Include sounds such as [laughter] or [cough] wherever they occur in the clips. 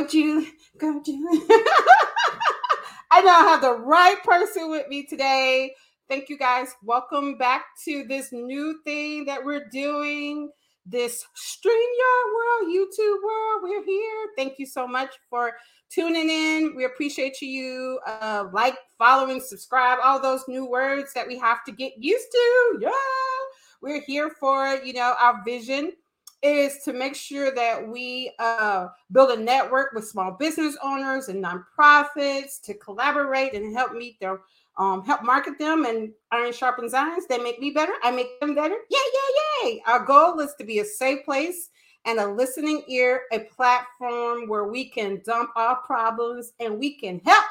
Go, Julie. Go, Julie. [laughs] I now have the right person with me today. Thank you guys. Welcome back to this new thing that we're doing. This StreamYard world, YouTube world. We're here. Thank you so much for tuning in. We appreciate you. Uh, like, following, subscribe, all those new words that we have to get used to. Yeah, we're here for you know our vision is to make sure that we uh, build a network with small business owners and nonprofits to collaborate and help meet their um, help market them and iron sharpens irons. They make me better. I make them better. Yay, yay, yay. Our goal is to be a safe place and a listening ear, a platform where we can dump our problems and we can help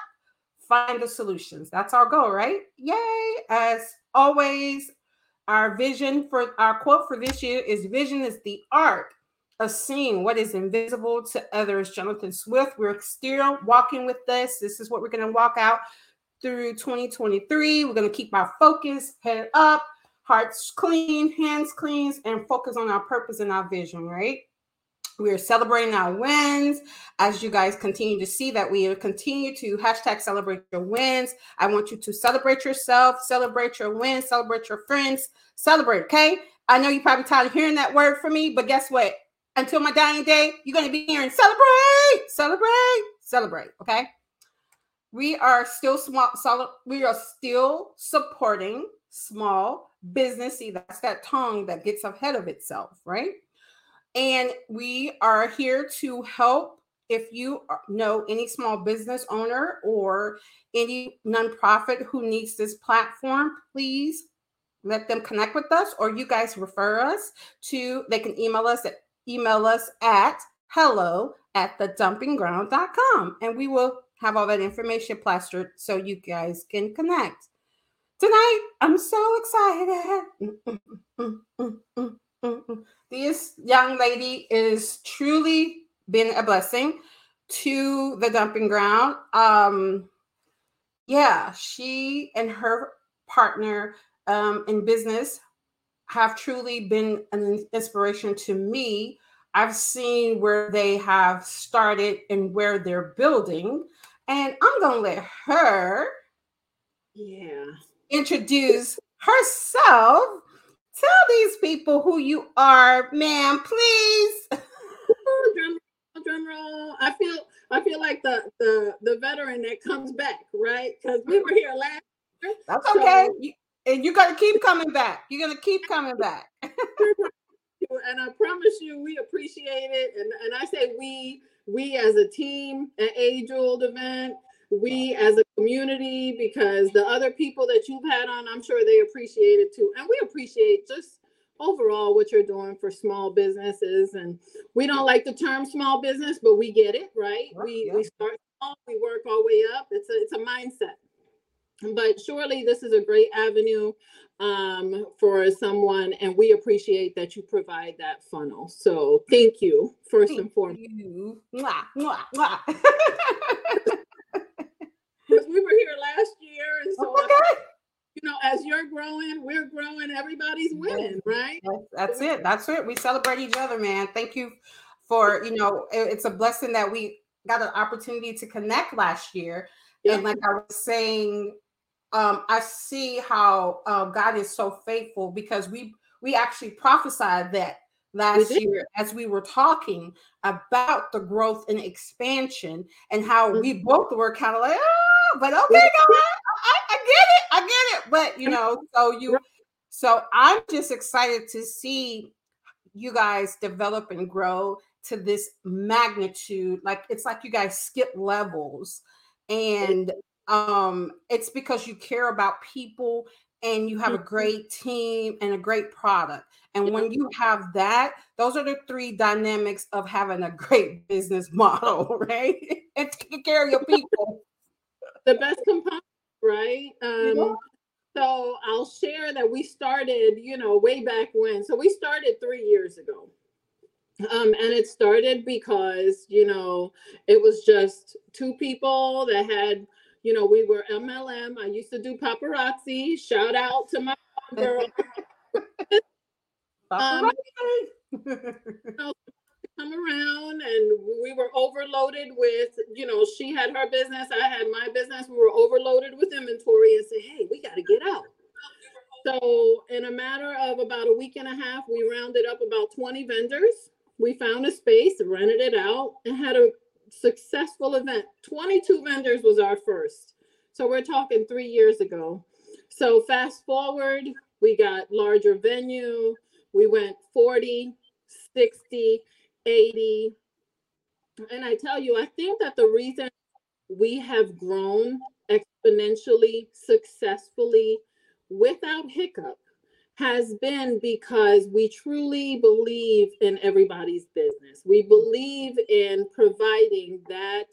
find the solutions. That's our goal, right? Yay. As always, our vision for our quote for this year is vision is the art of seeing what is invisible to others. Jonathan Swift, we're still walking with this. This is what we're going to walk out through 2023. We're going to keep our focus, head up, hearts clean, hands clean, and focus on our purpose and our vision, right? We are celebrating our wins as you guys continue to see that we continue to hashtag celebrate your wins. I want you to celebrate yourself, celebrate your wins, celebrate your friends, celebrate. Okay. I know you're probably tired of hearing that word from me, but guess what? Until my dying day, you're going to be hearing celebrate, celebrate, celebrate. Okay. We are still small, solid, we are still supporting small business. See, that's that tongue that gets ahead of itself, right? And we are here to help if you know any small business owner or any nonprofit who needs this platform, please let them connect with us or you guys refer us to they can email us at email us at hello at the dumpingground.com and we will have all that information plastered so you guys can connect. Tonight i'm so excited [laughs] this young lady is truly been a blessing to the dumping ground. Um, yeah, she and her partner um, in business have truly been an inspiration to me. I've seen where they have started and where they're building, and I'm gonna let her, yeah, introduce herself Tell these people who you are, ma'am, please. drum, roll, drum roll. I feel I feel like the the the veteran that comes back, right? Because we were here last year. That's so, okay. You, and you're gonna keep coming back. You're gonna keep coming back. [laughs] and I promise you, we appreciate it. And and I say we we as a team, A Jeweled Event we as a community because the other people that you've had on i'm sure they appreciate it too. And we appreciate just overall what you're doing for small businesses. And we don't like the term small business but we get it right? We yeah. we start small we work our way up. It's a it's a mindset. But surely this is a great avenue um, for someone and we appreciate that you provide that funnel. So thank you first thank and foremost. You. mwah, mwah, mwah. [laughs] because we were here last year, and so okay. you know, as you're growing, we're growing. Everybody's winning, right? That's, it. That's it. We celebrate each other, man. Thank you for you know. It's a blessing that we got an opportunity to connect last year, yeah. and like I was saying, um, I see how uh, God is so faithful because we we actually prophesied that last year as we were talking about the growth and expansion and how mm-hmm. we both were kind of like, but okay, God, I, I get it, I get it. But you know, so you, so I'm just excited to see you guys develop and grow to this magnitude. Like it's like you guys skip levels, and um, it's because you care about people and you have a mm-hmm. great team and a great product. And when you have that, those are the three dynamics of having a great business [laughs] model, right? and taking care of your people. The best component, right? Um, yeah. So I'll share that we started, you know, way back when. So we started three years ago. Um, and it started because, you know, it was just two people that had you know, we were MLM. I used to do paparazzi. Shout out to my [laughs] girl. um, come around and we were overloaded with, you know, she had her business, I had my business. We were overloaded with inventory and said, hey, we got to get out. So, in a matter of about a week and a half, we rounded up about 20 vendors. We found a space, rented it out, and had a successful event. 22 vendors was our first. So, we're talking three years ago. So, fast forward, we got larger venue. We went 40, 60, 80. And I tell you, I think that the reason we have grown exponentially, successfully, without hiccup has been because we truly believe in everybody's business. We believe in providing that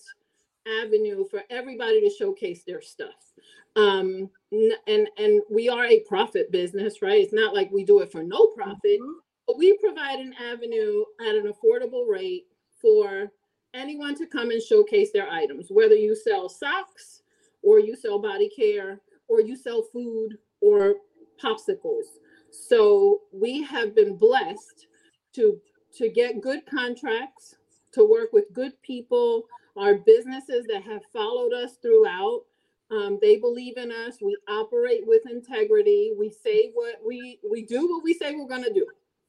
avenue for everybody to showcase their stuff. Um, and and we are a profit business, right? It's not like we do it for no profit, mm-hmm. We provide an avenue at an affordable rate for anyone to come and showcase their items, whether you sell socks or you sell body care or you sell food or popsicles. So we have been blessed to to get good contracts, to work with good people, our businesses that have followed us throughout. Um, they believe in us. We operate with integrity. We say what we we do what we say we're gonna do.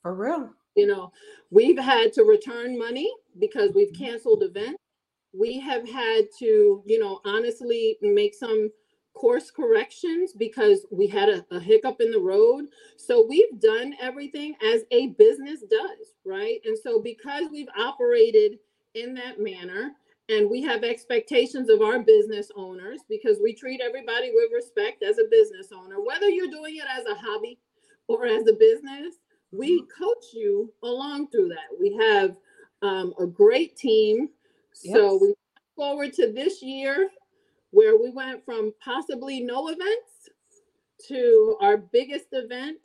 For real. You know, we've had to return money because we've mm-hmm. canceled events. We have had to, you know, honestly make some course corrections because we had a, a, hiccup in the road. So we've done everything as a business does, right? And so because we've operated in that manner and we have expectations of our business owners because we treat everybody with respect as a business owner, whether you're doing it as a hobby or as a business, we mm-hmm. coach you along through that. We have um, a great team. Yes. So we look forward to this year where we went from possibly no events to our biggest event,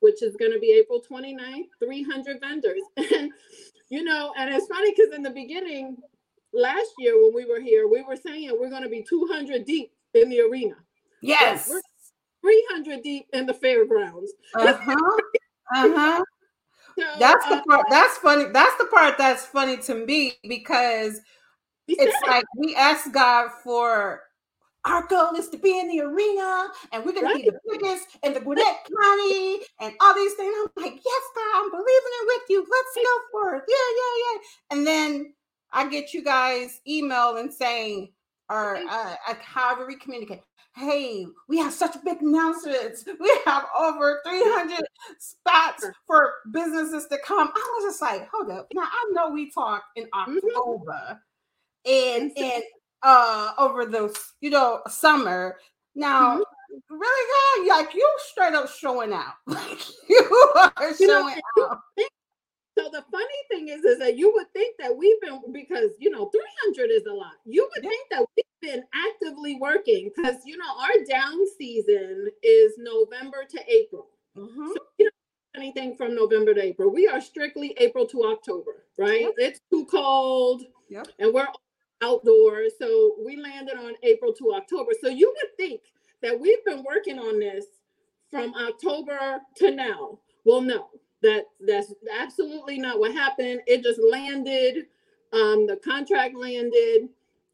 which is going to be April 29th, 300 vendors. [laughs] And, you know, and it's funny because in the beginning, last year when we were here, we were saying we're going to be 200 deep in the arena. Yes. We're 300 deep in the fairgrounds. [laughs] Uh-huh. Uh-huh. [laughs] So, that's the uh, part that's funny. That's the part that's funny to me because it's like we ask God for our goal is to be in the arena and we're going right. be the biggest in the Gwinnett County and all these things. I'm like, yes, God, I'm believing it with you. Let's go for it. Yeah, yeah, yeah. And then I get you guys email and saying, or uh, however we communicate, hey, we have such big announcements. [laughs] We have over 300 spots for businesses to come. I was just like, hold up. Now I know we talked in mm-hmm. October. And and uh over the you know summer. Now, mm-hmm. really, God, like you straight up showing out. [laughs] Like you [laughs] are you showing know, out. So the funny thing is, is that you would think that we've been because you know 300 is a lot. You would yeah. think that we've been actively working because you know our down season is November to April. Mm-hmm. So you know anything from November to April. We are strictly April to October, right? Yep. It's too cold, yep. and we're outdoors. So we landed on April to October. So you would think that we've been working on this from October to now. Well, no, that that's absolutely not what happened. It just landed. Um, the contract landed,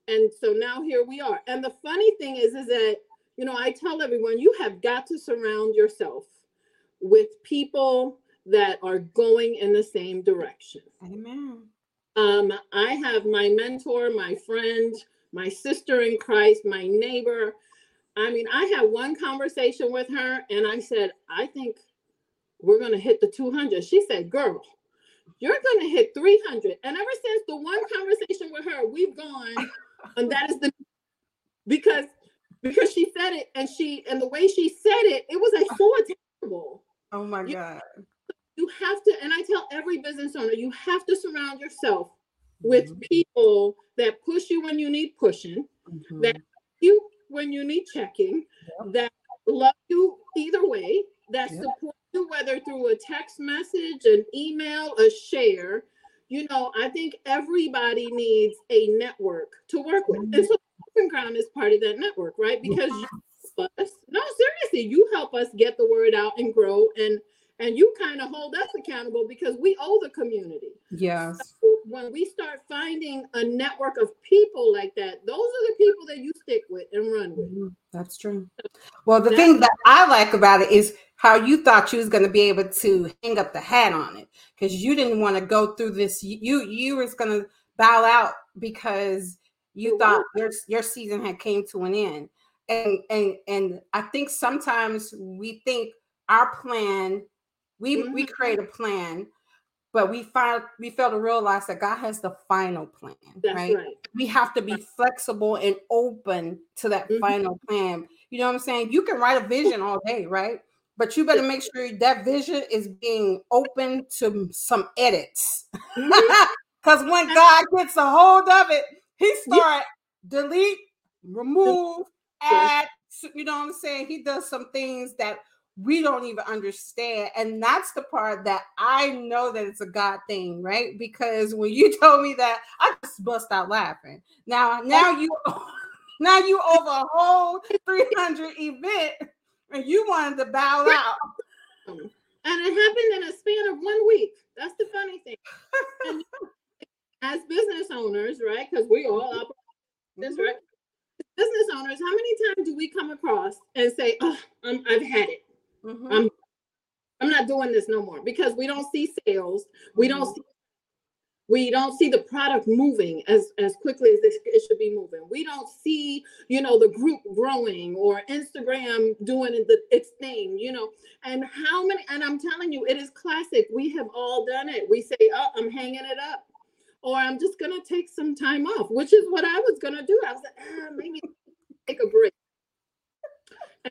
and so now here we are. And the funny thing is, is that you know I tell everyone you have got to surround yourself with people that are going in the same direction. Amen. Um, I have my mentor, my friend, my sister in Christ, my neighbor. I mean, I had one conversation with her and I said, I think we're going to hit the 200. She said, Girl, you're going to hit 300. And ever since the one conversation with her, we've gone, and that is the because because she said it and she and the way she said it, it was like so attainable. Oh my God you have to, and I tell every business owner, you have to surround yourself with mm-hmm. people that push you when you need pushing, mm-hmm. that you when you need checking, yep. that love you either way, that yep. support you whether through a text message, an email, a share. You know, I think everybody needs a network to work with. Mm-hmm. And so Dumping Ground is part of that network, right? Because you us. Said you help us get the word out and grow and and you kind of hold us accountable because we owe the community. Yes. So when we start finding a network of people like that, those are the people that you stick with and run with. Mm-hmm. That's true. Well, the thing that I like about it is how you thought you was going to be able to hang up the hat on it because you didn't want to go through this. You you was going to bow out because you thought your your season had came to an end. And and and I think sometimes we think our plan we mm-hmm. we create a plan, but we find we fail to realize that God has the final plan. Right? right? We have to be flexible and open to that mm-hmm. final plan. You know what I'm saying? You can write a vision all day, right? But you better make sure that vision is being open to some edits. Because mm-hmm. [laughs] when God gets a hold of it, he start yeah. delete, remove, add. You know what I'm saying? He does some things that we don't even understand. And that's the part that I know that it's a God thing, right? Because when you [laughs] told me that, I just bust out laughing. Now, now you [laughs] now you over a whole 300 event and you wanted to bow out. And it happened in a span of one week. That's the funny thing. [laughs] as business owners, right? Because we all operate this, mm-hmm. right? Business owners, how many times do we come across and say, "Oh, i have had it. Mm-hmm. I'm I'm not doing this no more because we don't see sales. We don't mm-hmm. see we don't see the product moving as as quickly as this, it should be moving we don't see you know the group growing or instagram doing the, its thing you know and how many and i'm telling you it is classic we have all done it we say oh i'm hanging it up or i'm just gonna take some time off which is what i was gonna do i was like ah, maybe [laughs] take a break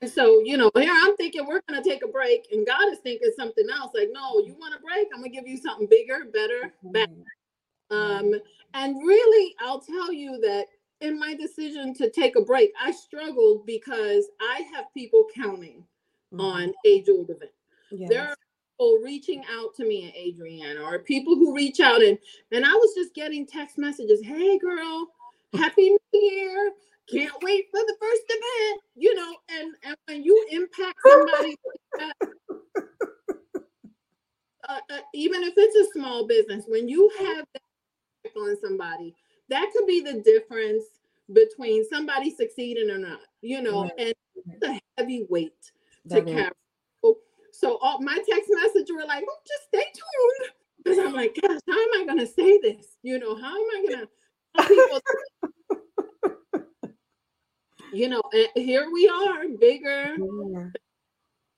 and so, you know, here I'm thinking we're going to take a break, and God is thinking something else. Like, no, you want a break? I'm going to give you something bigger, better, better. Um, and really, I'll tell you that in my decision to take a break, I struggled because I have people counting mm-hmm. on A Jeweled Event. Yes. There are people reaching out to me and Adriana, or people who reach out and and I was just getting text messages. Hey, girl, happy New Year! can't wait for the first event, you know, and, and when you impact somebody [laughs] uh, uh, even if it's a small business, when you have that on somebody, that could be the difference between somebody succeeding or not, you know, and it's a heavy weight to that carry. So all my text message were like, oh, just stay tuned. Because I'm like, gosh, how am I gonna say this? You know, how am I gonna [laughs] you know, here we are, bigger. Yeah.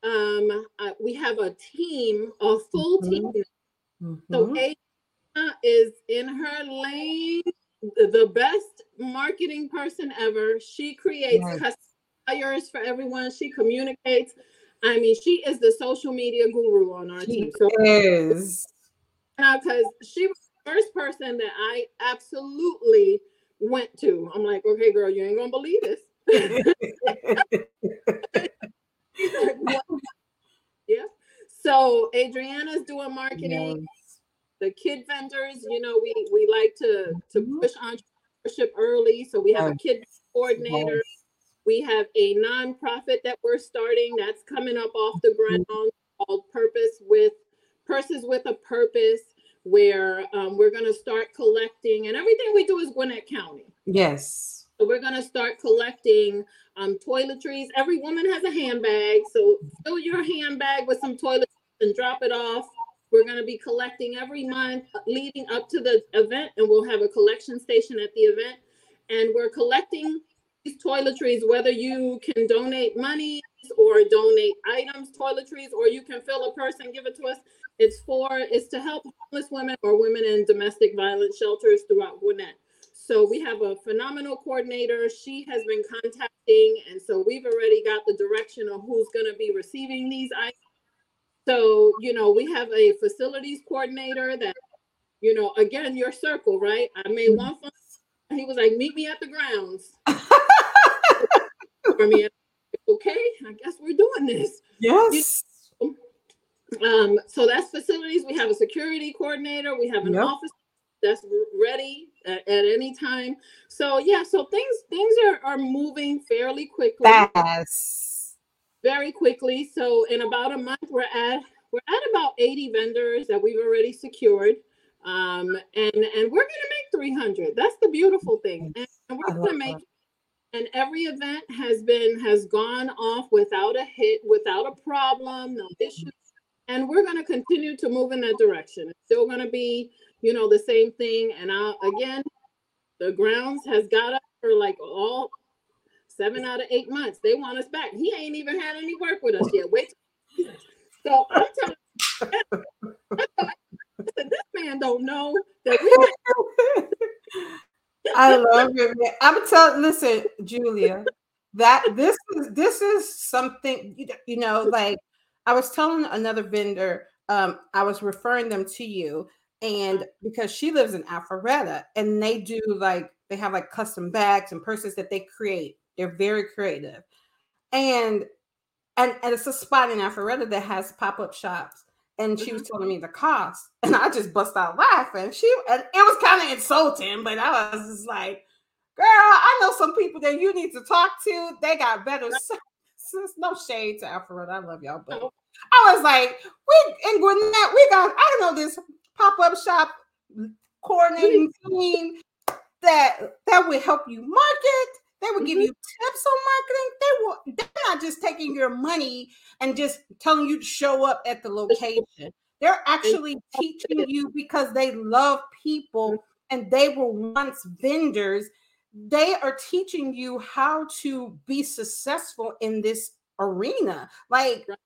Um, uh, we have a team, a full mm-hmm. team. Mm-hmm. So Aina is in her lane, the best marketing person ever. She creates flyers for everyone. She communicates. I mean, she is the social media guru on our she team. So is because she was the first person that I absolutely went to. I'm like, okay, girl, you ain't gonna believe this. [laughs] yeah. So Adriana's doing marketing. Yes. The kid vendors, you know, we we like to to mm-hmm. push entrepreneurship early. So we have a kid coordinator. Yes. We have a nonprofit that we're starting that's coming up off the ground mm-hmm. called Purpose with Purses with a Purpose, where um, we're going to start collecting, and everything we do is Gwinnett County. Yes so we're gonna start collecting um, toiletries. Every woman has a handbag, so fill your handbag with some toiletries and drop it off. We're gonna be collecting every month leading up to the event, and we'll have a collection station at the event. And we're collecting these toiletries, whether you can donate money or donate items, toiletries, or you can fill a purse and give it to us. It's for it's to help homeless women or women in domestic violence shelters throughout Gwinnett. So we have a phenomenal coordinator. She has been contacting, and so we've already got the direction of who's going to be receiving these items. So, you know, we have a facilities coordinator that, you know, again, your circle, right? I made mm-hmm. one phone. He was like, meet me at the grounds. [laughs] Me, okay, I guess we're doing this. Yes. You know? um, so that's facilities. We have a security coordinator. We have an yep. office that's ready at, at, any time. So yeah, so things things are, are moving fairly quickly. Fast. very quickly. So in about a month, we're at we're at about 80 vendors that we've already secured. Um, and and we're gonna make 300. That's the beautiful thing. And, and we're gonna make that. And every event has been has gone off without a hit, without a problem, no issues. And we're gonna continue to move in that direction. It's still gonna be, you know, the same thing. And I again, the grounds has got us for like all seven out of eight months. They want us back. He ain't even had any work with us yet. Wait. So I'm telling you, this man don't know that we. [laughs] I love it. Man. I'm telling. Listen, Julia, that this is this is something you know. Like I was telling another vendor, um, I was referring them to you, and because she lives in Alpharetta, and they do like they have like custom bags and purses that they create they're very creative. And and, and it's a spot in Alpharetta that has pop-up shops. And she was telling me the cost. [laughs] And I just bust out laughing. She and it was kind of insulting, but I was just like, girl, I know some people that you need to talk to. They got better no shade to Alpharetta. I love y'all, but I was like, we in Gwinnett, we got I don't know this pop-up shop coordinating team that that would help you market they will give mm-hmm. you tips on marketing. They will they're not just taking your money and just telling you to show up at the location. They're actually teaching you because they love people and they were once vendors. They are teaching you how to be successful in this arena. Like, let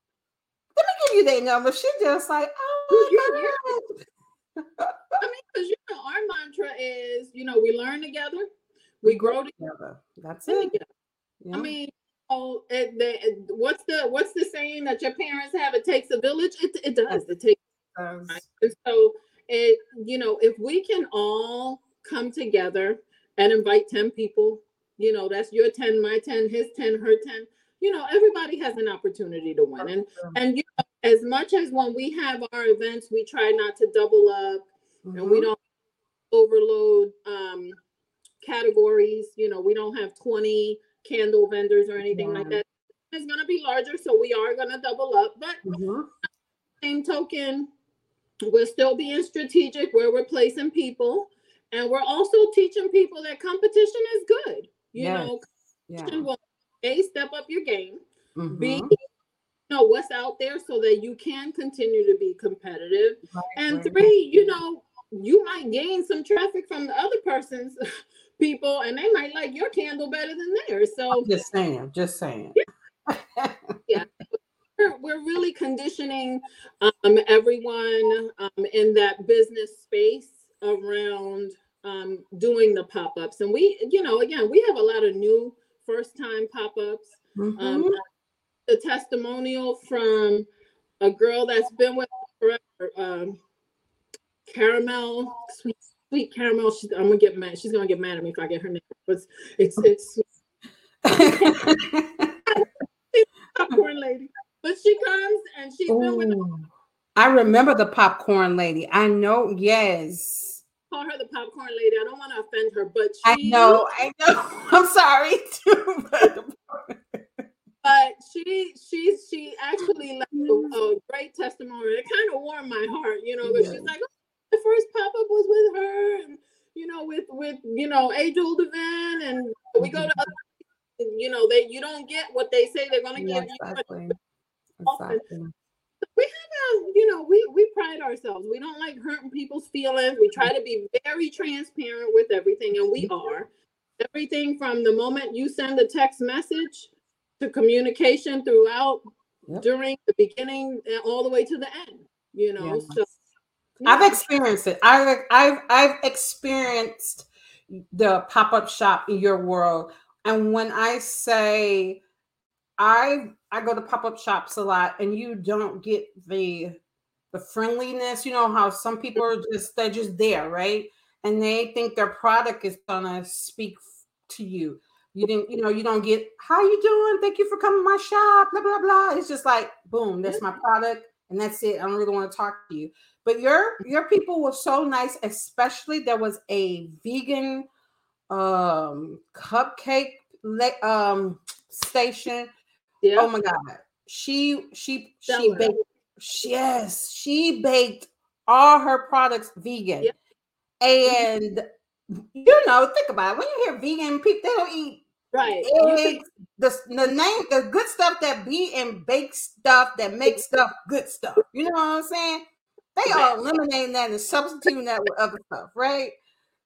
me give you their number. She just like, oh [laughs] my God. I mean, because you know, our mantra is, you know, we learn together, we grow together. That's it. Yeah. I mean, oh, it, the, what's the what's the saying that your parents have? It takes a village. It it does. It takes. Um, so it you know if we can all come together and invite ten people, you know that's your ten, my ten, his ten, her ten. You know everybody has an opportunity to win, and and you know, as much as when we have our events, we try not to double up, mm-hmm. and we mm-hmm. don't overload. Um, categories. You know, we don't have 20 candle vendors or anything like that. It's going to be larger, so we are going to double up. But mm-hmm. same token, we're still being strategic where we're placing people, and we're also teaching people that competition is good. You yes. know, yeah. will a step up your game. B know what's out there so that you can continue to be competitive. Right, and right. three, you know, you might gain some traffic from the other person's [laughs] people and they might like your candle better than theirs. So I'm just saying, just saying. Yeah. yeah. We're, we're really conditioning um, everyone um, in that business space around um, doing the pop-ups. And we, you know, again, we have a lot of new first-time pop-ups. Mm-hmm. Um, the testimonial from a girl that's been with forever, um, Caramel, sweet sweet caramel. She's, I'm gonna get mad. She's gonna get mad at me if I get her name. But it's it's, [laughs] popcorn lady. But she comes and she's Ooh, been with. I remember the popcorn lady. I know. Yes. Call her the popcorn lady. I don't want to offend her, but she, I know. I know. [laughs] I'm sorry too. but [laughs] she she she actually left a, a great testimony. It kind of warmed my heart, you know. But yeah. she's like, the first pop up was with her, and you know, with with you know A Jeweled Event, and we go to other, you know, they you don't get what they say they're going to yeah, give exactly. you. Exactly. We have a, you know, we we pride ourselves. We don't like hurting people's feelings. We try to be very transparent with everything, and we mm-hmm. are. Everything from the moment you send a text message to communication throughout, yep. during the beginning, and all the way to the end. You know, yeah. so I've experienced it. I've I've I've experienced the pop-up shop in your world. And when I say I I go to pop-up shops a lot and you don't get the the friendliness, you know how some people are just they're just there, right? And they think their product is gonna speak to you. You didn't, you know, you don't get how you doing? Thank you for coming to my shop, blah blah blah. It's just like boom, that's my product, and that's it. I don't really want to talk to you. But your your people were so nice, especially there was a vegan um cupcake um station. Yeah. Oh my god. she she she baked yes she baked all her products vegan Yep. and you know think about it when you hear vegan people they don't eat Right. Eggs the, the name the good stuff that be and bake stuff that makes stuff good stuff. You know what i'm saying? They are eliminating that and substituting that with other stuff right?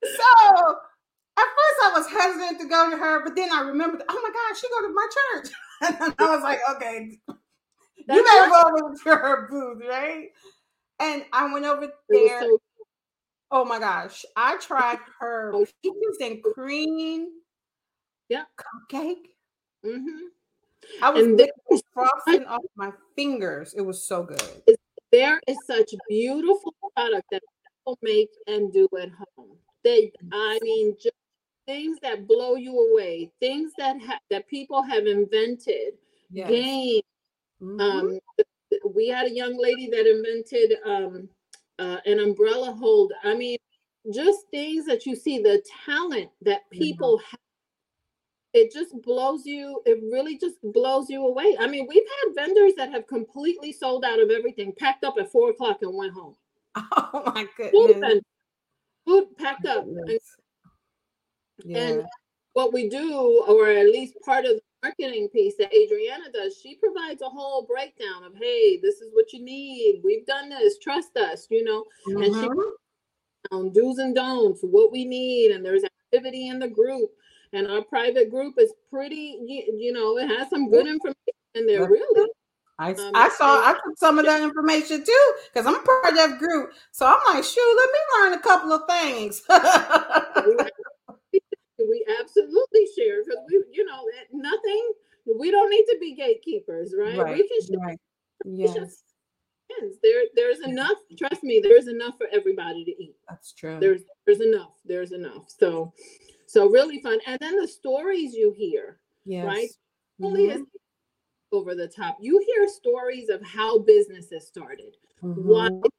So at first i was hesitant to go to her but then i remembered oh my god she go to my church. [laughs] And i was like okay you That's better go over to her booth right? And i went over there. so- oh my gosh i tried [laughs] her peaches and cream Yeah. cupcake Mhm. I was And frosting off my fingers. It was so good. there is such beautiful product that people make and do at home. They, I mean, just things that blow you away, things that ha- that people have invented, Yes. games. Mhm. Um, we had a young lady that invented um, uh, an umbrella holder. I mean, just things that you see, the talent that people have. It just blows you. It really just blows you away. I mean, we've had vendors that have completely sold out of everything, packed up at four o'clock and went home. [laughs] oh my Food, goodness. vendor, food packed up. And. Yeah. and what we do, or at least part of the marketing piece that Adriana does, she provides a whole breakdown of, hey, this is what you need. We've done this. Trust us. You know, and she- Mhm. um, do's and don'ts, what we need, and there's activity in the group. And our private group is pretty, you, you know, it has some good information in there, really. I, um, I saw I took some of that information too because I'm part of that group. So I'm like, shoot, let me learn a couple of things. We [laughs] absolutely share because we, you know, nothing. We don't need to be gatekeepers, right? right. We can share right. Yes. There, there's enough. Trust me, there's enough for everybody to eat. that's true. There's, there's enough. There's enough. So, so really fun. And then the stories you hear, yes. right? Mhm. is over the top. You hear stories of how businesses started, why, Mhm.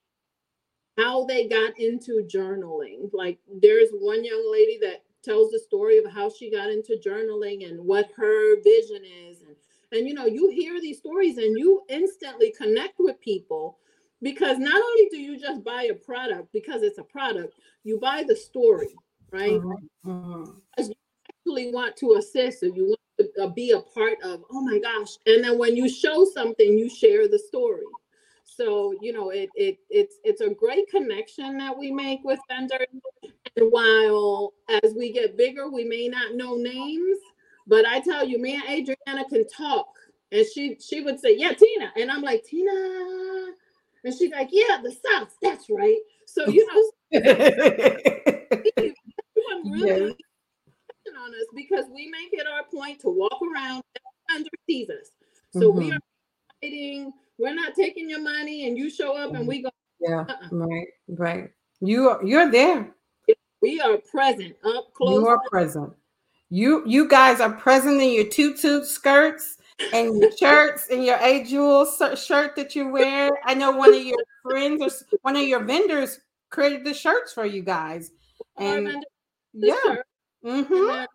how they got into journaling. Like there's one young lady that tells the story of how she got into journaling and what her vision is, and and you know you hear these stories and you instantly connect with people because not only do you just buy a product because it's a product, you buy the story, right? Mhm. You actually want to assist or you want to uh, be a part of oh my gosh. And then when you show something you share the story. So you know it, it it's it's a great connection that we make with vendors. And while as we get bigger we may not know names but i tell you me and adriana can talk. And she she would say yeah tina. And i'm like tina? And she's like yeah the south. That's right. So you know [laughs] really Yes. on us because we make it our point to walk around and sees us. So we Mhm. are fighting. We're not taking your money, and you show up, and we go. Yeah, Uh-uh. right, right. You are you're there. We are present, up close. You are present. You you guys are present in your tutu skirts and your [laughs] shirts and your A Jewel shirt that you wear. I know one of your friends or one of your vendors created the shirts for you guys. And yeah, hmm then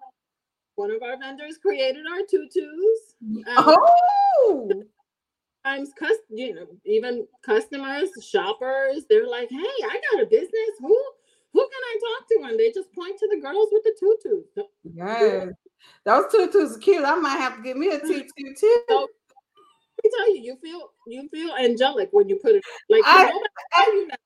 one of our vendors created our tutus. Um, oh, Sometimes, cus- you know, even customers, shoppers, they're like, "Hey, I got a business. Who, who can I talk to?" And they just point to the girls with the tutus. yes, those tutus are cute. I might have to get me a [laughs] tutu too. Let me tell you, you feel you feel angelic when you put it like I- nobody tell you that.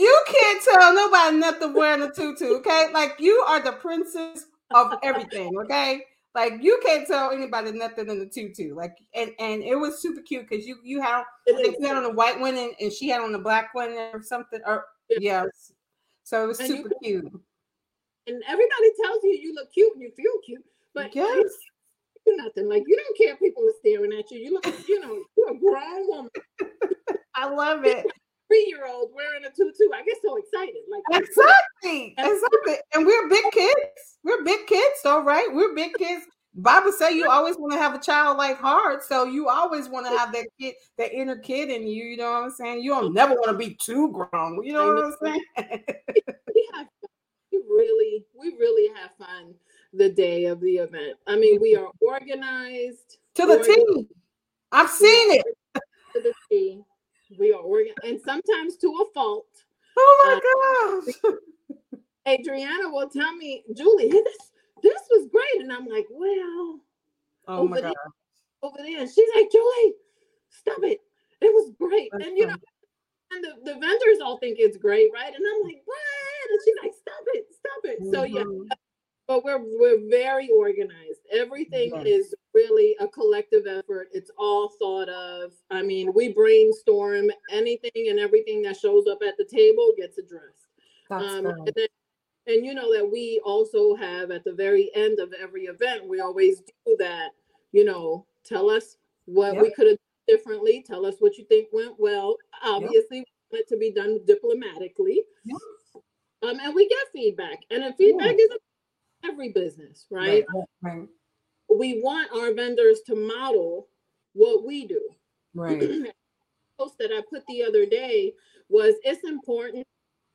You can't tell nobody nothing wearing a tutu, okay? Like you are the princess of everything, okay? Like you can't tell anybody nothing in the tutu. Like and and it was super cute because you you had I think you had on the white one and, and she had on the black one or something. Or Yeah. yes. So it was And you super could- cute. and everybody tells you you look cute and you feel cute, but Yes. you nothing. Like you don't care if people are staring at you. You look, you know, you're a grown woman, [laughs] I love it. Three year old wearing a tutu. I get so excited. Like Exactly. [laughs] Exactly. And we're big kids. We're big kids, though, right? We're big kids. Bible say you always want to have a child like heart, so you always want to have that kid, that inner kid in you. You know what I'm saying? You don't never want to be too grown. You know what I'm saying? [laughs] we have fun. we really, we really have fun the day of the event. I mean, we are organized to the Or- T. I've seen it. And sometimes to a fault. Oh my uh, gosh. [laughs] Adriana will tell me, Julie, this this was great. And I'm like, well, oh my God. There, over there. She's like, Julie, stop it. It was great. That's and you know, and the, the vendors all think it's great, right? And I'm like, what? And she's like, stop it, stop it. Mm-hmm. So yeah, mm-hmm. But we're we're very organized. Everything is really a collective effort. It's all thought of. I mean, we brainstorm anything and everything that shows up at the table gets addressed. Um, and, then, and you know that we also have at the very end of every event, we always do that. You know, tell us what yep. we could have done differently. Tell us what you think went well. Obviously, yep. want it to be done diplomatically. Yep. Um, and we get feedback, and the feedback yeah. is every business, right? Right, right? We want our vendors to model what we do. Right. [clears throat] post that I put the other day was it's important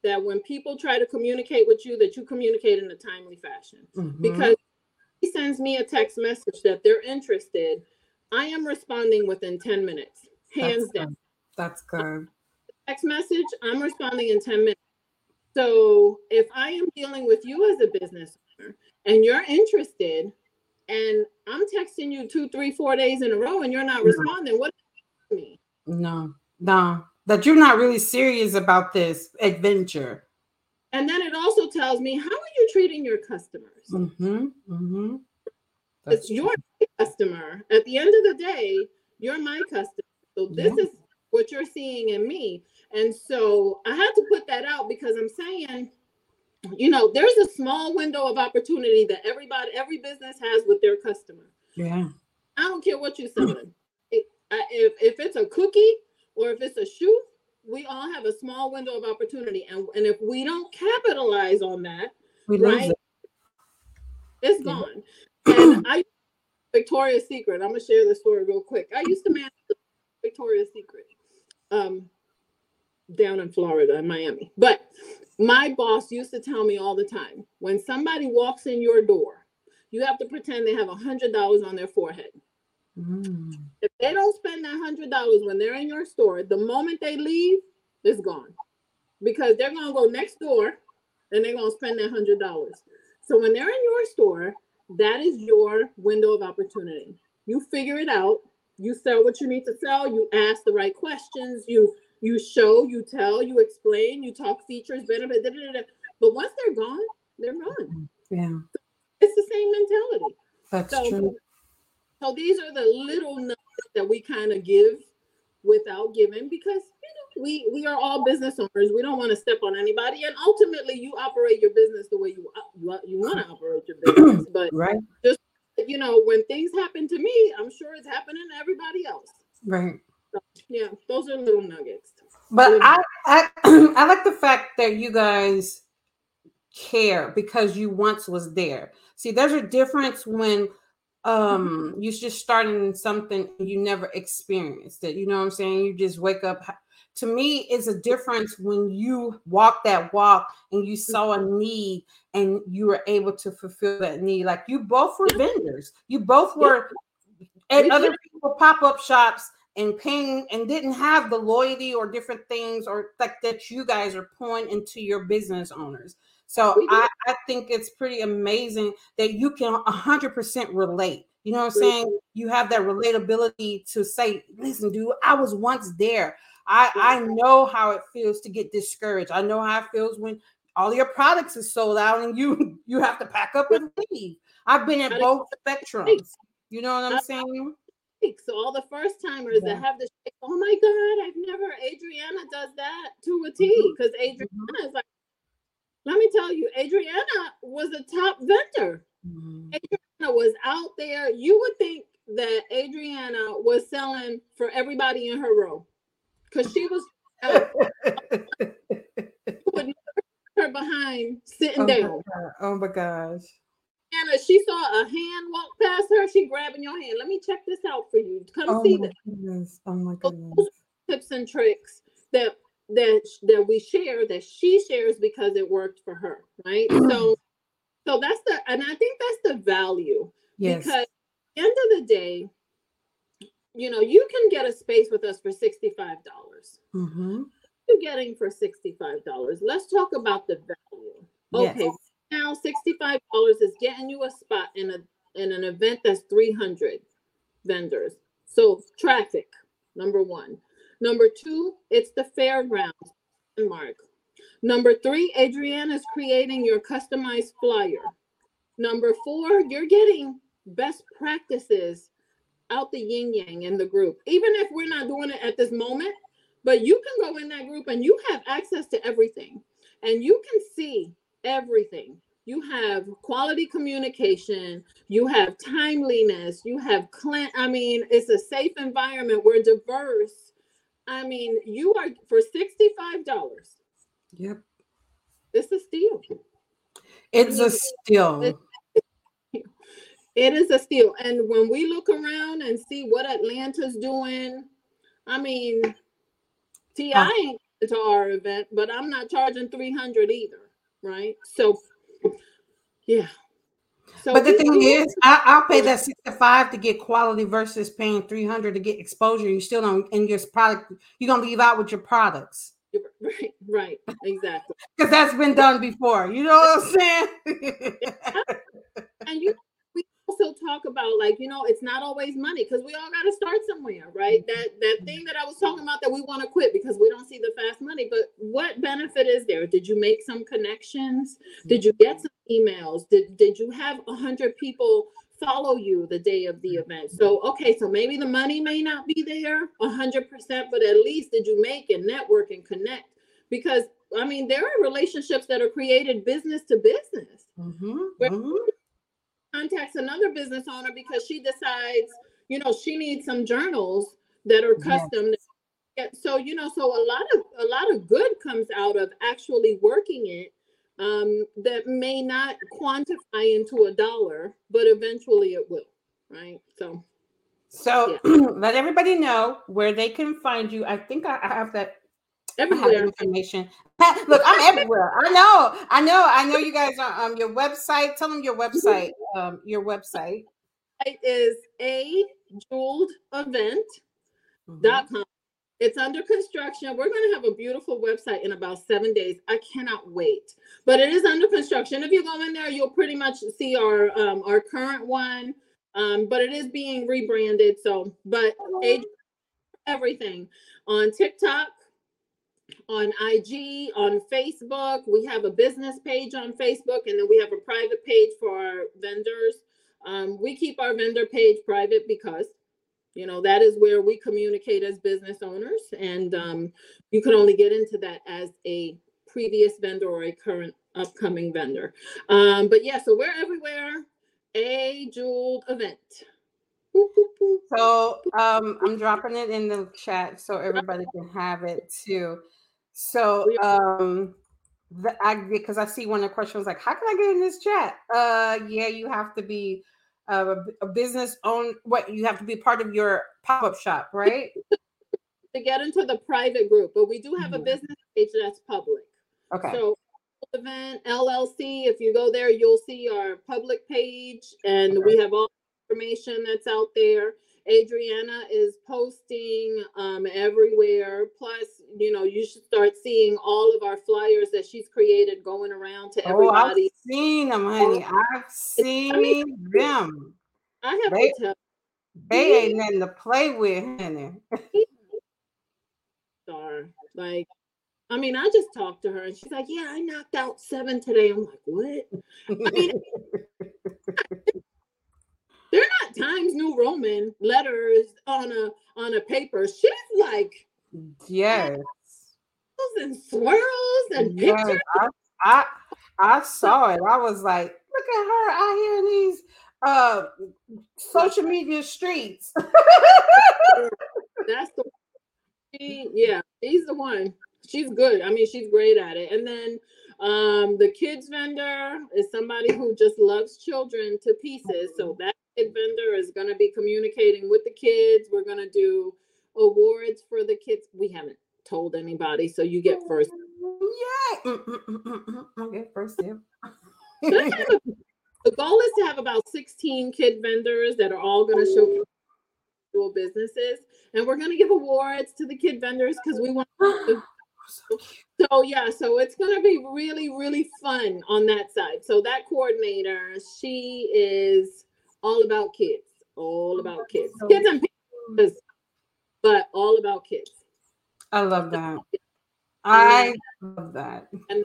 that when people try to communicate with you, that you communicate in a timely fashion. Mm-hmm. Because he sends me a text message that they're interested, I am responding within 10 minutes, hands That's down. Good. That's good. Text message, I'm responding in 10 minutes. So if I am dealing with you as a business owner and you're interested, and I'm texting you two, three, four days in a row and you're not responding, what does me? No, no, that you're not really serious about this adventure. And then it also tells me how are you treating your customers? Mm-hmm, mm-hmm. It's true. your customer. At the end of the day, you're my customer. So this yeah. is what you're seeing in me. And so I had to put that out because I'm saying, you know, there's a small window of opportunity that everybody, every business has with their customer. Yeah. I don't care what you're selling. if, if it's a cookie or if it's a shoe, we all have a small window of opportunity. And, and if we don't capitalize on that, we right, it. it's yeah. gone. And I Victoria's Secret. I'm gonna share this story real quick. I used to manage Victoria's Secret um, down in Florida in Miami. But my boss used to tell me all the time when somebody walks in your door, you have to pretend they have a hundred dollars on their forehead. Mm. If they don't spend that hundred dollars when they're in your store, the moment they leave, it's gone. Because they're gonna go next door and they're gonna spend that hundred dollars. So when they're in your store, that is your window of opportunity. You figure it out. You sell what you need to sell. You ask the right questions. You you show, you tell, you explain, you talk features, benefits. Da, da, da, but once they're gone, they're gone. Yeah, it's the same mentality. That's so, true. So these are the little nuggets that we kind of give without giving because we we are all business owners. We don't want to step on anybody, and ultimately, you operate your business the way you uh, you, you want to operate your business. [clears throat] But right, just you know, when things happen to me, I'm sure it's happening to everybody else. Right. Yeah, those are little nuggets. But I, I [clears throat] I like the fact that you guys care because you once was there. See, there's a difference when um you just starting something you never experienced it. You know what I'm saying? You just wake up to me it's a difference when you walk that walk and you saw a need and you were able to fulfill that need like you both were vendors you both were at other people pop-up shops and paying and didn't have the loyalty or different things or like that you guys are pouring into your business owners so I, I think it's pretty amazing that you can 100% relate you know what i'm saying you have that relatability to say listen dude i was once there I, I know how it feels to get discouraged. I know how it feels when all your products are sold out and you [laughs] you have to pack up and leave. I've been at both spectrums. You know what I'm saying? So all the first timers yeah. that have the this, oh my God, I've never. Adriana does that to a T because mm-hmm. Adriana mm-hmm. is like, let me tell you, Adriana was a top vendor. Mm-hmm. Adriana was out there. You would think that Adriana was selling for everybody in her row because she was [laughs] uh, her behind sitting oh down. Oh my gosh. Anna, she saw a hand walk past her. She grabbing your hand. Let me check this out for you. Come oh see this. Goodness. Oh my goodness. Tips and tricks that that that we share that she shares because it worked for her, right? [clears throat] so so that's the and I think that's the value. Yes. Because end of the day, you know, you can get a space with us for 65. dollars Mm-hmm. you getting for $65? Let's talk about the value. Okay, Yes. Now $65 is getting you a spot in a in an event that's 300 vendors. So traffic, number one. Number two, it's the fairgrounds. Mark. Number three, Adriana is creating your customized flyer. Number four, you're getting best practices out the yin yang in the group. Even if we're not doing it at this moment, but you can go in that group and you have access to everything and you can see everything. You have quality communication, you have timeliness, you have clan. I mean, it's a safe environment. We're diverse. I mean, you are for $65. Yep. It's a steal. It's a steal. [laughs] It is a steal. And when we look around and see what Atlanta's doing, I mean, Ti Uh. ain't to our event, but I'm not charging 300 either, right? So, yeah. So But the thing is, I, I'll pay that 65 to get quality versus paying 300 to get exposure. You still don't, and your product, you're going to leave out with your products [laughs] right, right, exactly. because that's been done before. You know what I'm saying? [laughs] and you also talk about like you know it's not always money because we all got to start somewhere right? That that thing that i was talking about that we want to quit because we don't see the fast money but what benefit is there? Did you make some connections? Did you get some emails? Did did you have a hundred people follow you the day of the event? So okay so maybe the money may not be there a hundred percent but at least did you make and network and connect? Because i mean there are relationships that are created business to business. Mhm, Where- mhm. Contacts another business owner because she decides, you know, she needs some journals that are custom. Yeah, So you know, so a lot of a lot of good comes out of actually working it. Um, that may not quantify into a dollar, but eventually it will, right? So So [clears throat] let everybody know where they can find you. I think I, I have that everywhere. information. [laughs] Look, I'm everywhere. I know. I know. I know you guys are um your website. Tell them your website. Um your website. It is a jeweled event. Mhm. dot com. It's under construction. We're going to have a beautiful website in about seven days. I cannot wait. But it is under construction. If you go in there, you'll pretty much see our um, our current one. Um, but it is being rebranded. So, but age, everything on TikTok, on IG, on Facebook. We have a business page on Facebook, and then we have a private page for our vendors. Um, we keep our vendor page private because you know that is where we communicate as business owners and um, you can only get into that as a previous vendor or a current upcoming vendor um, but yeah so we're everywhere a jeweled event. So um I'm dropping it in the chat so everybody can have it too. So um the, I because I see one of the questions like, how can I get in this chat? Uh yeah, you have to be uh, a, a business own what you have to be part of your pop-up shop, right? [laughs] to get into the private group but we do have a Mhm. business page that's public Okay. So event LLC, if you go there, you'll see our public page and we have all information that's out there. Adriana is posting um, everywhere. Plus, you know, you should start seeing all of our flyers that she's created going around to everybody. Oh, I've seen them, honey. I've seen them. I have They- to tell They ain't nothing to play with, honey. [laughs] Star, like, I mean, I just talked to her and she's like, "Yeah, I knocked out seven today." I'm like, "What?" I mean, [laughs] they're not Times New Roman letters on a on a paper. She's like yes. and swirls and Yes, pictures. I, I I saw it. I was like, look at her out here in these uh social media streets. [laughs] That's the she, yeah, she's the one. She's good. I mean, she's great at it. And then um the kids vendor is somebody who just loves children to pieces. So that kid vendor is gonna be communicating with the kids. We're gonna do awards for the kids. We haven't told anybody, so you get first. Yeah. Mm. Okay, first dip. [laughs] The goal is to have about 16 kid vendors that are all gonna show individual businesses, and we're going to give awards to the kid vendors because we want. [gasps] To, so yeah, so it's going to be really really fun on that side. So that coordinator, she is all about kids, all about kids, kids and parents, but all about kids. I love that. [laughs] I love that. And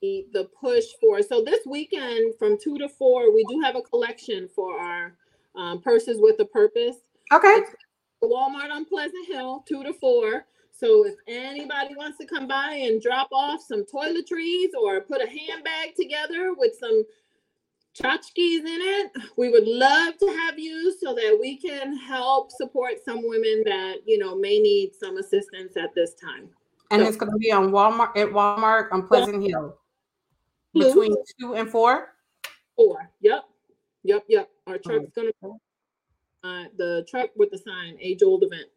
the, the push for so this weekend from two to four, we do have a collection for our um, purses with a purpose. Okay. It's Walmart on Pleasant Hill, two to four. So if anybody wants to come by and drop off some toiletries or put a handbag together with some tchotchkes in it, we would love to have you so that we can help support some women that you know may need some assistance at this time. And So- it's going to be on Walmart at Walmart on Pleasant Hill between two and four. Four. Yep. Yep. Yep. Our truck's gonna uh the truck with the sign A Jeweled Event.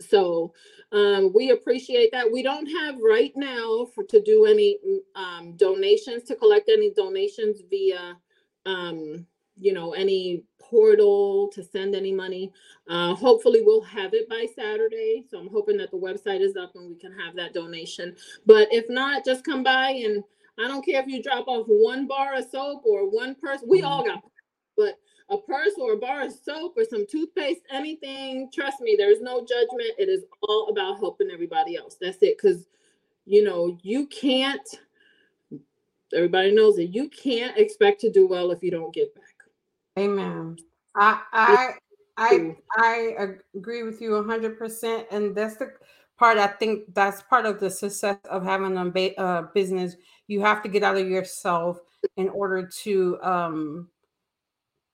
So um we appreciate that. We don't have right now for to do any um donations to collect any donations via um you know any portal to send any money. Uh hopefully we'll have it by Saturday. So I'm hoping that the website is up and we can have that donation. But if not, just come by and I don't care if you drop off one bar of soap or one person. We all got, but a purse or a bar of soap or some toothpaste, anything. Trust me, there's no judgment. It is all about helping everybody else. That's it. Because you know you can't. Everybody knows that you can't expect to do well if you don't give back. Amen. I I I I agree with you hundred percent, and that's the part. I think that's part of the success of having a uh, business. You have to get out of yourself in order to um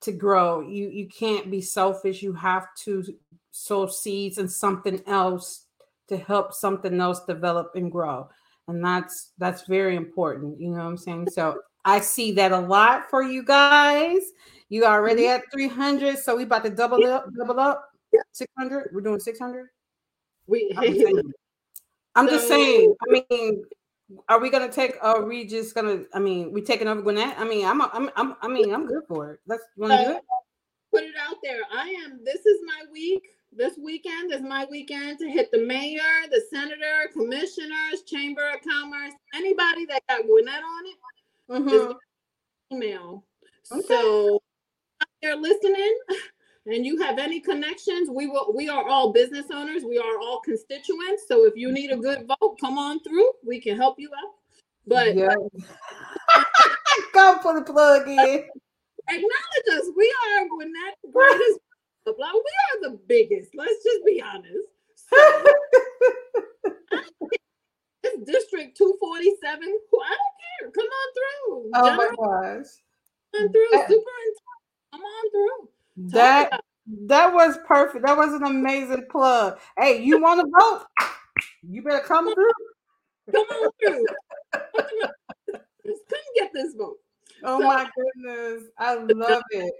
to grow. You you can't be selfish. You have to sow seeds and something else to help something else develop and grow. And that's that's very important. You know what I'm saying? So I see that a lot for you guys. You already mm-hmm. at 300, so we about to double up, double up. 600. We're doing 600. We I'm just saying. I'm just saying. I mean, are we gonna take? Are we just gonna? I mean, we taking over Gwinnett? I mean, I'm, I'm, I'm I mean, I'm good for it. Let's want to do it. put it out there. I am. This is my week. This weekend is my weekend to hit the mayor, the senator, commissioners, chamber of commerce, anybody that got Gwinnett on it. Mhm. Email. Okay. So you're listening, [laughs] and you have any connections, we will. We are all business owners. We are all constituents. So if you need a good vote, come on through. We can help you out. But yeah. Go put [laughs] the plug in. acknowledge us. We are Gwinnett greatest. [laughs] blah, blah. We are the biggest. Let's just be honest. So, [laughs] it's District 247. I don't care. Come on through. Oh my gosh. come on through. Superintendent, come on through. That that was perfect. That was an amazing plug. Hey, you want to vote? You better come through. come on through. Come get this vote. Oh So- my goodness. I love it.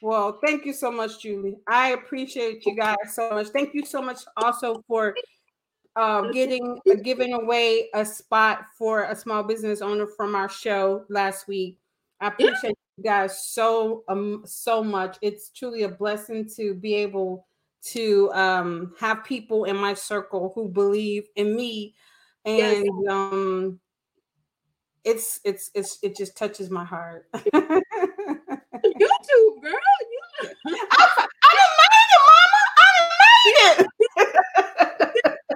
Well, thank you so much, Julie. I appreciate you guys so much. Thank you so much also for uh, getting giving away a spot for a small business owner from our show last week. I appreciate guys so um so much. It's truly a blessing to be able to um have people in my circle who believe in me Yes. and um it's it's it's it just touches my heart. [laughs] You too, girl. You I, I didn't make it, Mama. I didn't make it.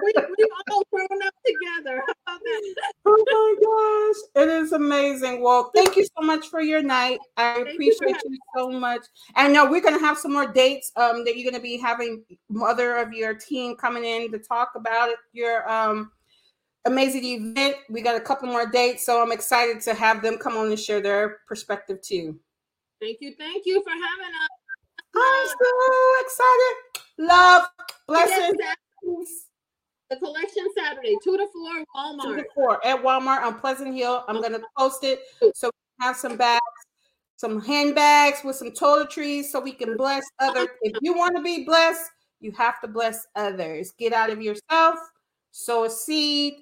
we, we all grown up together. How about that? oh my gosh, it is amazing. Well, thank you so much for your night. I you for appreciate you so much. And no, we're gonna have some more dates um that you're gonna be having mother of your team coming in to talk about it, your um amazing event. We got a couple more dates, so I'm excited to have them come on and share their perspective too. Thank you. Thank you for having us. I'm so excited. Love, blessings. Yes. The collection Saturday, two to four, Walmart. two Walmart. to four at Walmart on Pleasant Hill. I'm gonna post it so we have some bags, some handbags with some toiletries so we can bless others. If you want to be blessed, you have to bless others. Get out of yourself, sow a seed,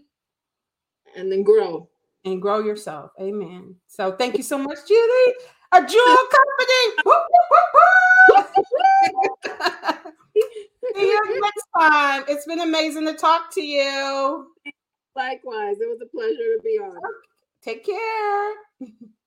and then grow. and grow yourself. Amen. So thank you so much, Julie. A jewel company. [laughs] [laughs] See you [laughs] next time. It's been amazing to talk to you. Likewise, it was a pleasure to be on. Take care. [laughs]